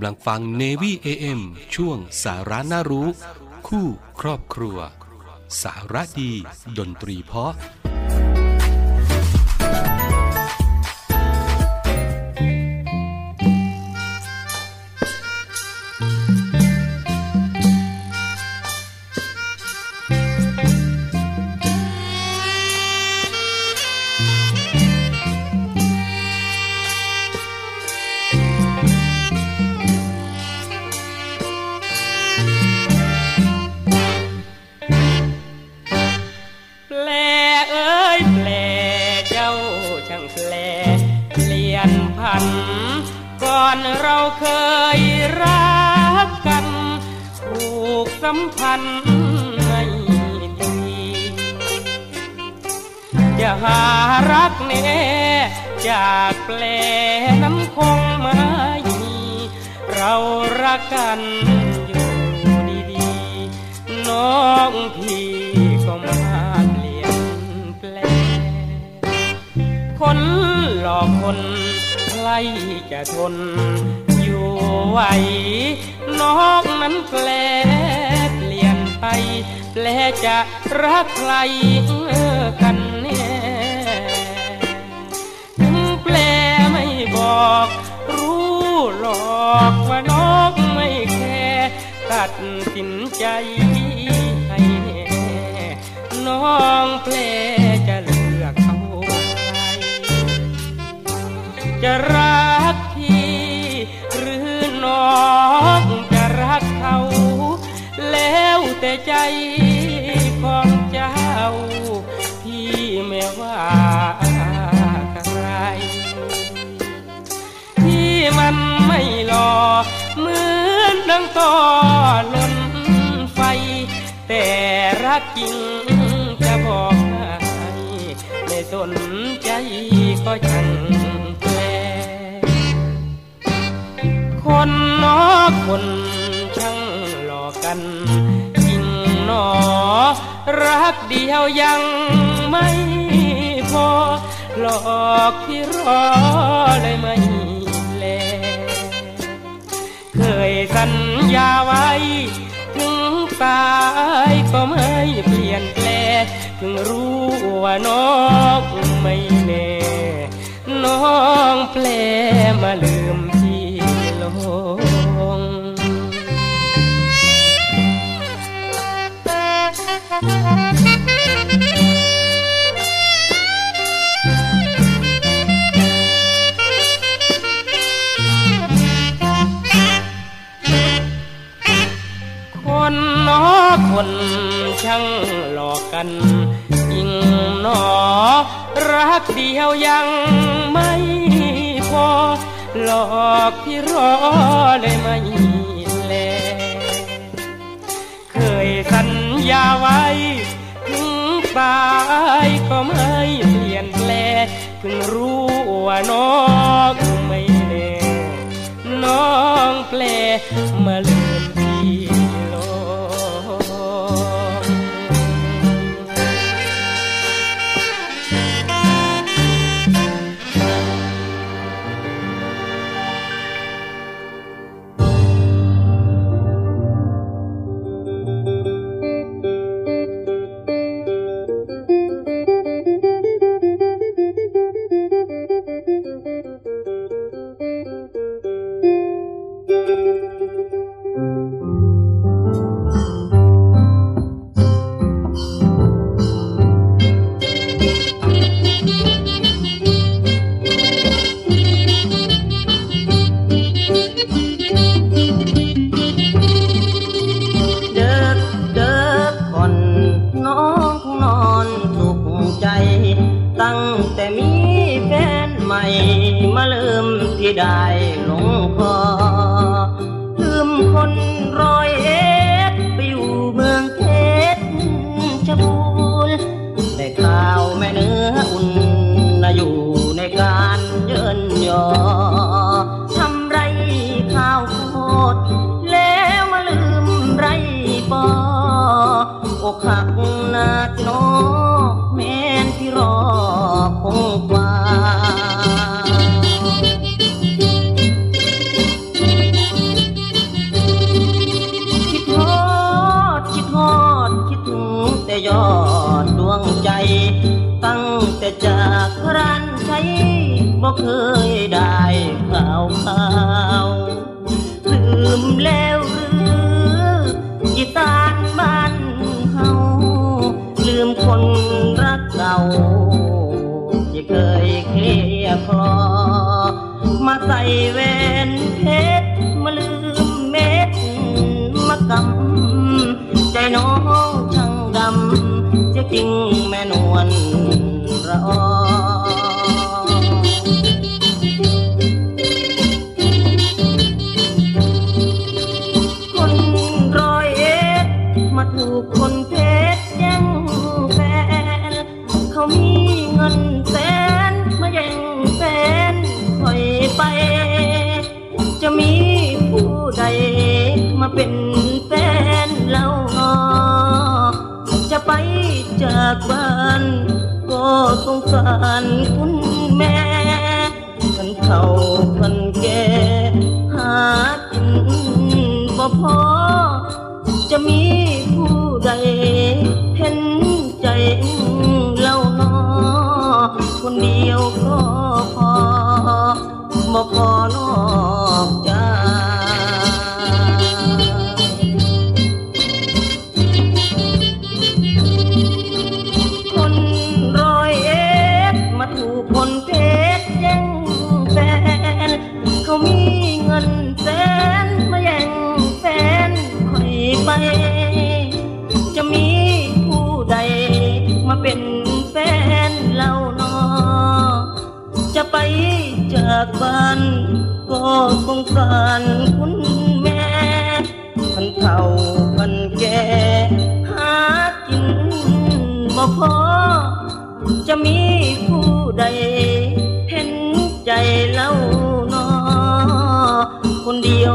ำลังฟัง Navy AM ช่วงสาระน่ารู้ คู่ครอบครัว สาระดี ดนตรีเพาะ แลเปลี่ยนพัน ก่อนเราเคยรักกัน ผูกสัมพันธ์ไม่ดีจะหารักเน่จากแปลน้ำคงไม่มีเรารักกันอยู่ดีๆ น้องพี่ก็มา คนหลอกคนใครจะทน อยู่ไหวน้องนั้นแปลี่ยนไป แปลจะรักใครกันแน่ถึงแปลไม่บอก รู้หลอกว่านกไม่แค่ตัดสินใจให้แน่น้องแปล จะรักพี่หรือน้องจะรักเขา แล้วแต่ใจของเจ้า พี่ไม่ว่าใครที่มันไม่หล่อเหมือนดังต่อล้นไฟ แต่รักจริงจะบอกให้ไม่สนใจก็ช่าง คนนอกคนช่างหลอกกันจริงหนอ รักเดียวยังไม่พอ หลอกที่รอเลยไม่แล เคยสัญญาไว้ ถึงตายก็ไม่เปลี่ยนแปลเพิ่งรู้ว่าน้องไม่แน่ น้องแปลมาลืม พี่ลงคนช่างหลอกกันยิ่งหนอ รักเดียวยังไม่พอ หลอกที่รอเลยไม่แล เคยสัญญาไว้ถึงตายก็ไม่เปลี่ยนแปลเพิ่งรู้ว่าน้องไม่แน่น้องแปลมาลื มาใส่เวนเพชรมาลืมเม็ดมากำใจน้องช่างดำจะจริงแม่นวลระอ สงสารคุณแม่คันเขาคันแก่ จะมีผู้ใด เห็นใจเล่านอคนเดียว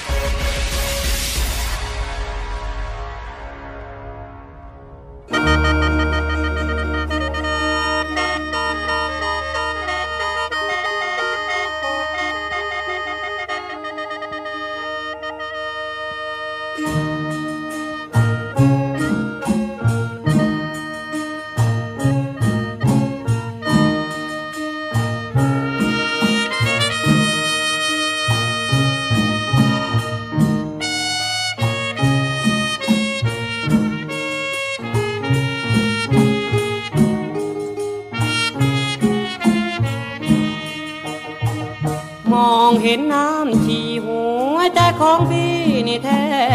พี่นี่แท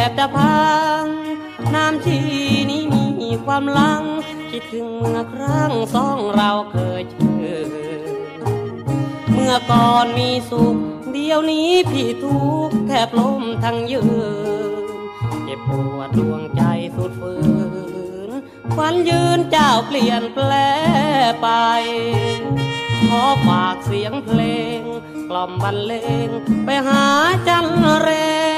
บจะพัง น้ำชีนี้มีความลัง คิดถึงเมื่อครั้งสองเราเคยเจอ เมื่อก่อนมีสุข เดียวนี้พี่ทุกข์แทบล้มทั้งยืนเจ็บปวดดวงใจสุดฝืนควันยืนเจ้าเปลี่ยนแปลไปขอฝากเสียงเพลง กล่อมบรรเลง ไปหาจันแรง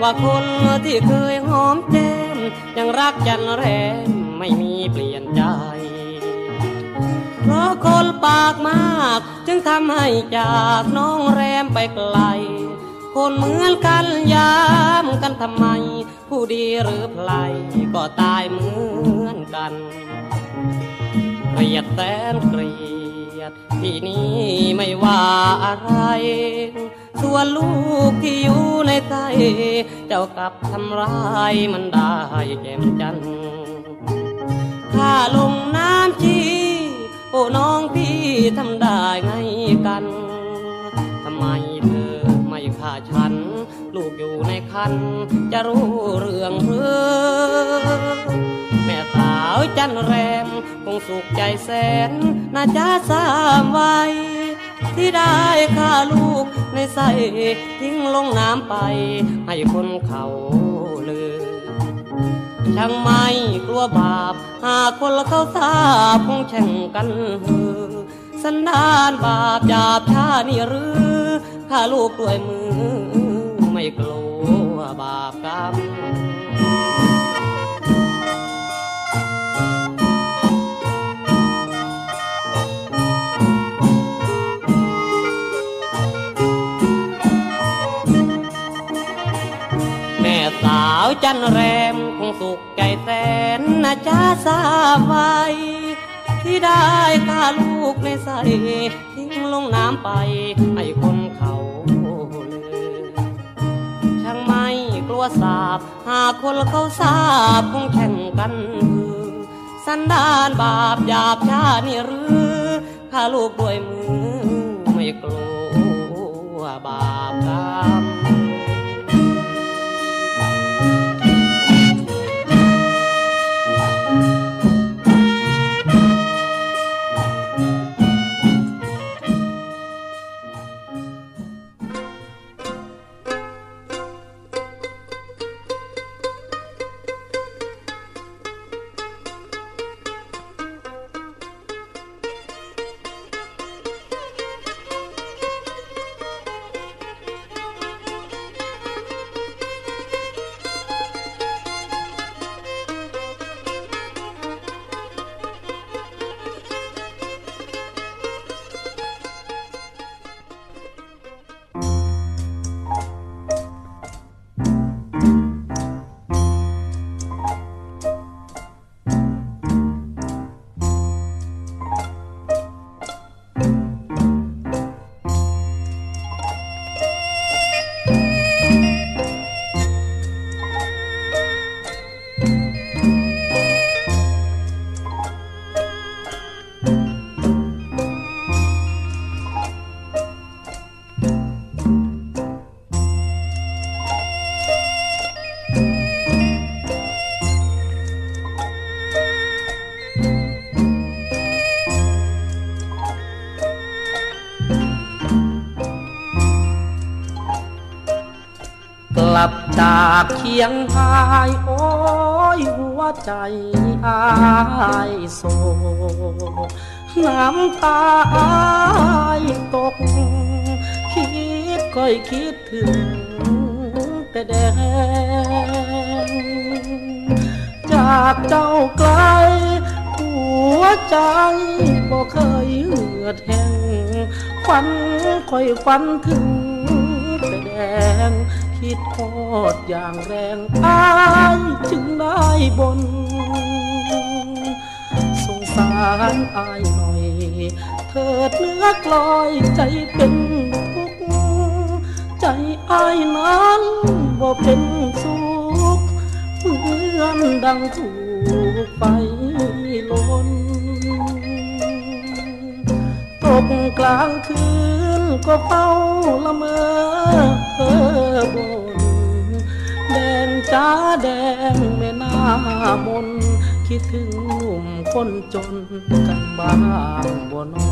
ว่าคนที่เคยหอมแก้มยังรักจันแรงไม่มีเปลี่ยนใจ เพราะคนปากมาก จึงทำให้จากน้องแรมไปไกล คนเหมือนกันยามกันทำไม ผู้ดีหรือไพลก็ตายเหมือนกันเกลียดแสนเกลียดที่นี่ไม่ว่าอะไร ส่วนลูกที่อยู่ในใจเจ้ากลับทำร้ายมันได้แจ่มจันทร์ถ้าลงน้ำชีโอ้น้องพี่ทำได้ไงกันทำไมเธอไม่ฆ่าฉัน ลูกอยู่ในคัน จะรู้เรื่องหรือแม่สาวจันแรมคงสุขใจแสนน่าจะสามไว้ ที่ได้ฆ่าลูกในใส่ทิ้งลงน้ำไป ให้คนเขาลือช่างไม่กลัวบาป หากคนเขาทราบคงแช่งกันฮือสันดานบาปหยาบช้านี่หรือข้าลูกด้วยมือ ไม่กลัวบาปกรรมาวจันแรมคงสุขใจแสนนะจ้าทราไวที่ได้ฆ่าลูกในใสทิ้งลงน้ำไปให้คนเขาลือช่างไม่กลัวสาบ หากคนเขาทราบคงแข่งกันฮือสันดานบาปหยาบช้านี่หรือข้าลูกด้วยมือไม่กลัวบาปกรรม กลับจากเคียงพายโอ้ยหัวใจอายโศกน้ำตาอายตก คิดค่อยคิดถึงแต่แดงจากเจ้าไกล หัวใจบ่เคยเหือดแห้งฝันค่อยฝันถึงแต่แดง คิดโทอดอย่างแรงอายจึงได้บน สงสารอายหน่อย เถิดเนื้อกลอยใจเป็นทุกข์ใจอายนั้นบ่เป็นสุขเหมือนดังถูกไฟลนตกกลางคืน ก็เฝ้าละเมอเออบน แดงจ้าแดงแม่น้ามน คิดถึงหนุ่มคนจนกันบ้างบ่นอ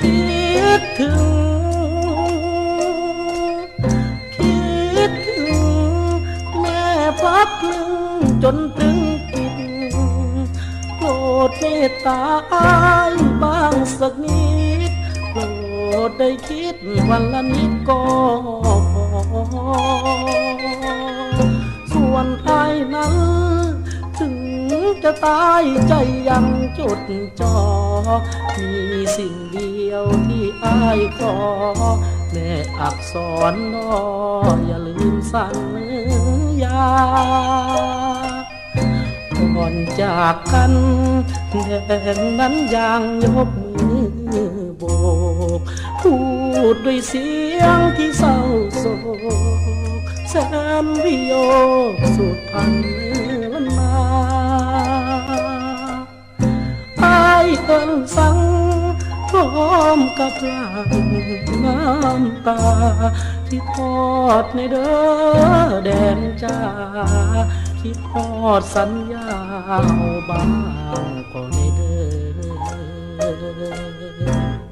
คิดถึง คิดถึง แม่พักหนึ่งจนถึงปิดโปรดเมตตาอ้ายบ้า งสักนิดโปรดได้คิดวันละนิดก็พอ ส่วนไอ้ายนั้น ถึงจะตายใจยังจดจอ มีสิ่งเดียวที่อ้ายขอแม่อักษรนออย่าลืมสัญญา ก่อนจากกันแดงนั้นยังยกมือโบกพูดด้วยเสียงที่เศร้าโศกแสนวิโยสุดพันล้านนาอายเอิ้นสั่งพร้อมกับหลังน้ำตา ที่ทอดในเด้อแดนจ้า คิดทอดสัญญาเอาบ้างก็ในเด้อ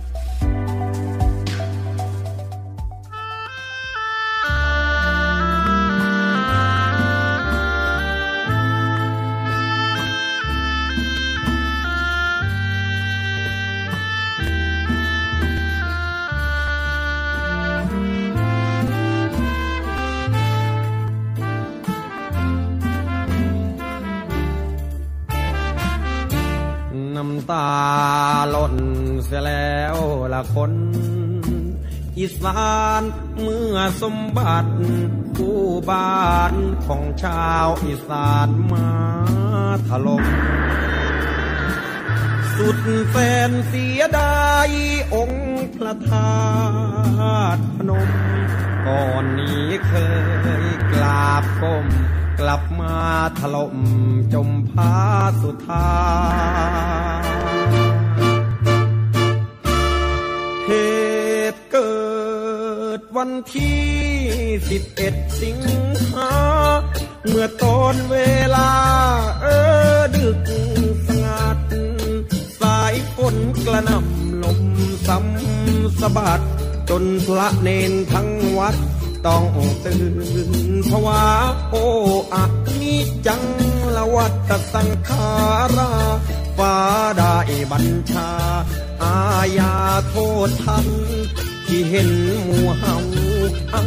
สมบัติผู้บ้านของชาวอีสานมาถล่มสุดแฟนเสียดายองค์พระธาตุพนม ก่อนนี้เคยกราบก้ม กลับมาถล่มจมพาสุธา วันที่สิบเอ็ดสิงหาเมื่อตอนเวลาเออดึกสงัด สายฝนกระหน่ำลมซ้ำสะบัด จนพระเนนทั้งวัด ต้องตื่นภาวะโออะนิจังละวัตสังขาราฟ้าได้บัญชา อาญาโทษทัน ที่เห็นหมูเฮาเอา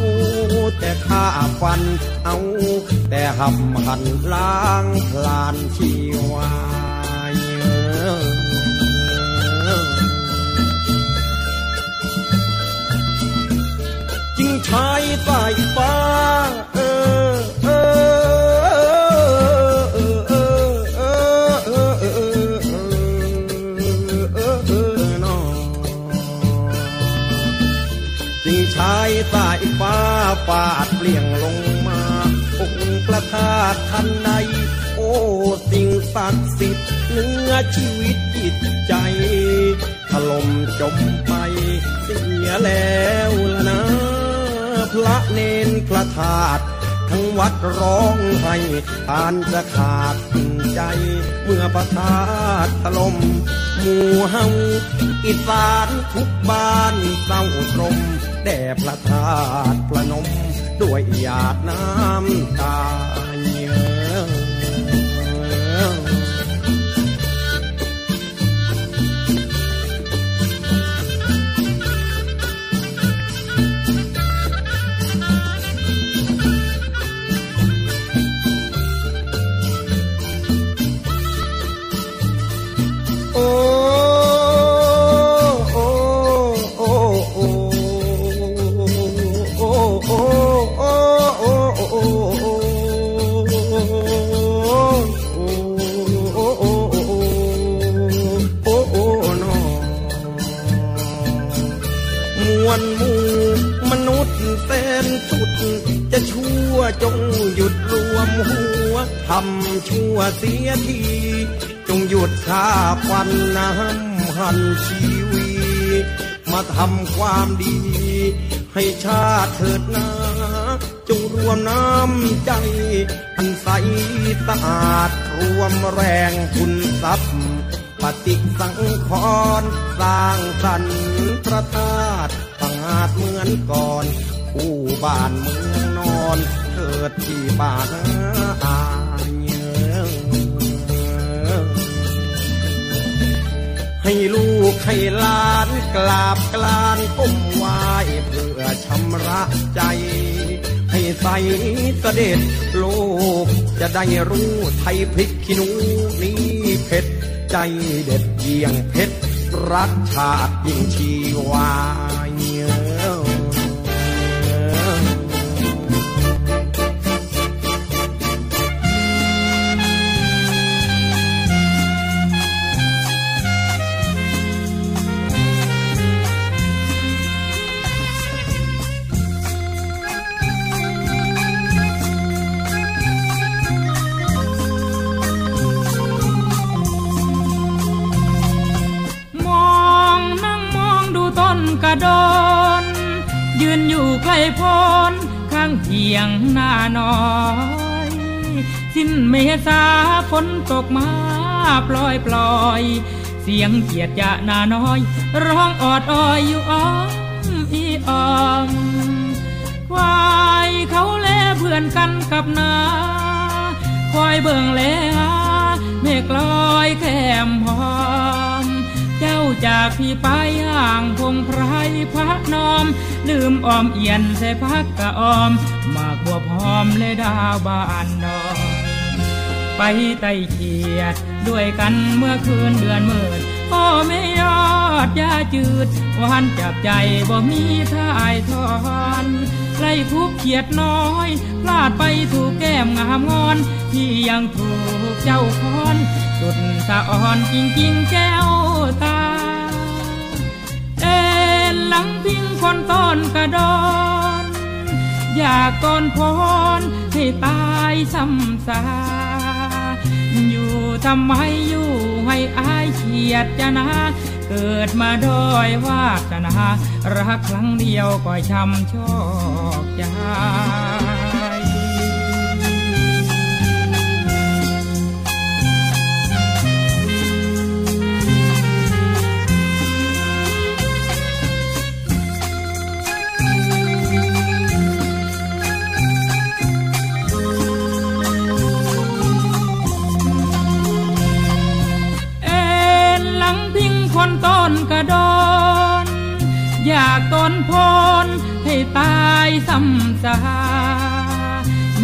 แต่ข้าฟันเอาแต่หับหันล้างพลานชีวายจึงชายใต้ฟฟ้าเออ สายฟ้าฟาดเปลี่ยงลงมาองค์ประทาตทันใดโอ้สิ่งศักดิ์สิทธิ์เนื้อชีวิตจิตใจถล่มจมไปเสียแล้วละนะ พระเนนพระธาตุทั้งวัดร้องไห้ทานจะขาดใจ เมื่อพระธาตุถล่ม หมู่เฮาอีสานทุกบ้านเศร้าตรมแด่พระธาตุพระนม ด้วยหยาดน้ำตาเยือโอ้ จะชั่วจงหยุดรวมหัวทำชั่วเสียที จงหยุดฆ่าฟันน้ำหันชีวีมาทำความดี ให้ชาติเถิดนาจงรวมน้ำใจ อันใสสะอาดรวมแรงคุณทรัพย์ปฏิสังขรสร้างสรรค์พระธาตุตั้งอาจเหมือนก่อน บ้านเมืองนอนเกิดที่บ้านอาเยอให้ลูกให้หลานกราบกลานก้มไหวเพื่อชำระใจ ให้ใสเสด็จโลกจะได้รู้ไทยพริกขี้หนูนี้เผ็ดใจเด็ดเยี่ยงเพชรรักชาติยิ่งชีวาเยอ นอยู่ใกล้พนข้างเพียงหน้าน้อย สิ้นเมษาฝนตกมาปล่อยปล่อย เสียงเกียดจะหน้าน้อย ร้องออดอ้อยอยู่อ้อมอีอ้อมควายเขาแลเพื่อนกันกับนาคอยเบิ่งแลหาเมฆลอยแคมพร้อม เจ้าจากพี่ไปห่างพงไพรพระนอม ลืมออมเอียนใส่พักกะออม มากกว่าพร้อมเลยดาวบ้านดอยไปไต่เขียด ด้วยกันเมื่อคืนเดือนมืดพ่อไม่ยอดยาจืดวานจับใจบ่มีท่ายทอนไล่ทุกเขียดน้อย พลาดไปถูกแก้มงามงอน ที่ยังถูกเจ้าคอนจุดสะอ่อนจริงจริงๆแก้วตา อนกระดอน อยากก่อนพรให้ตายซ้ำซาอยู่ทำไมอยู่ให้อายเฉียดจะนะ เกิดมาดอยวาสนารักครั้งเดียวก็ช้ำชอกใจำสา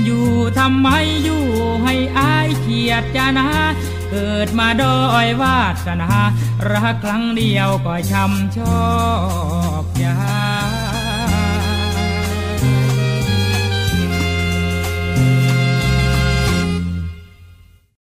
อยู่ทำไมอยู่ให้อายเขียดจะนะ เกิดมาด้อยวาสนา รักครั้งเดียวก็ช้ำชอกยา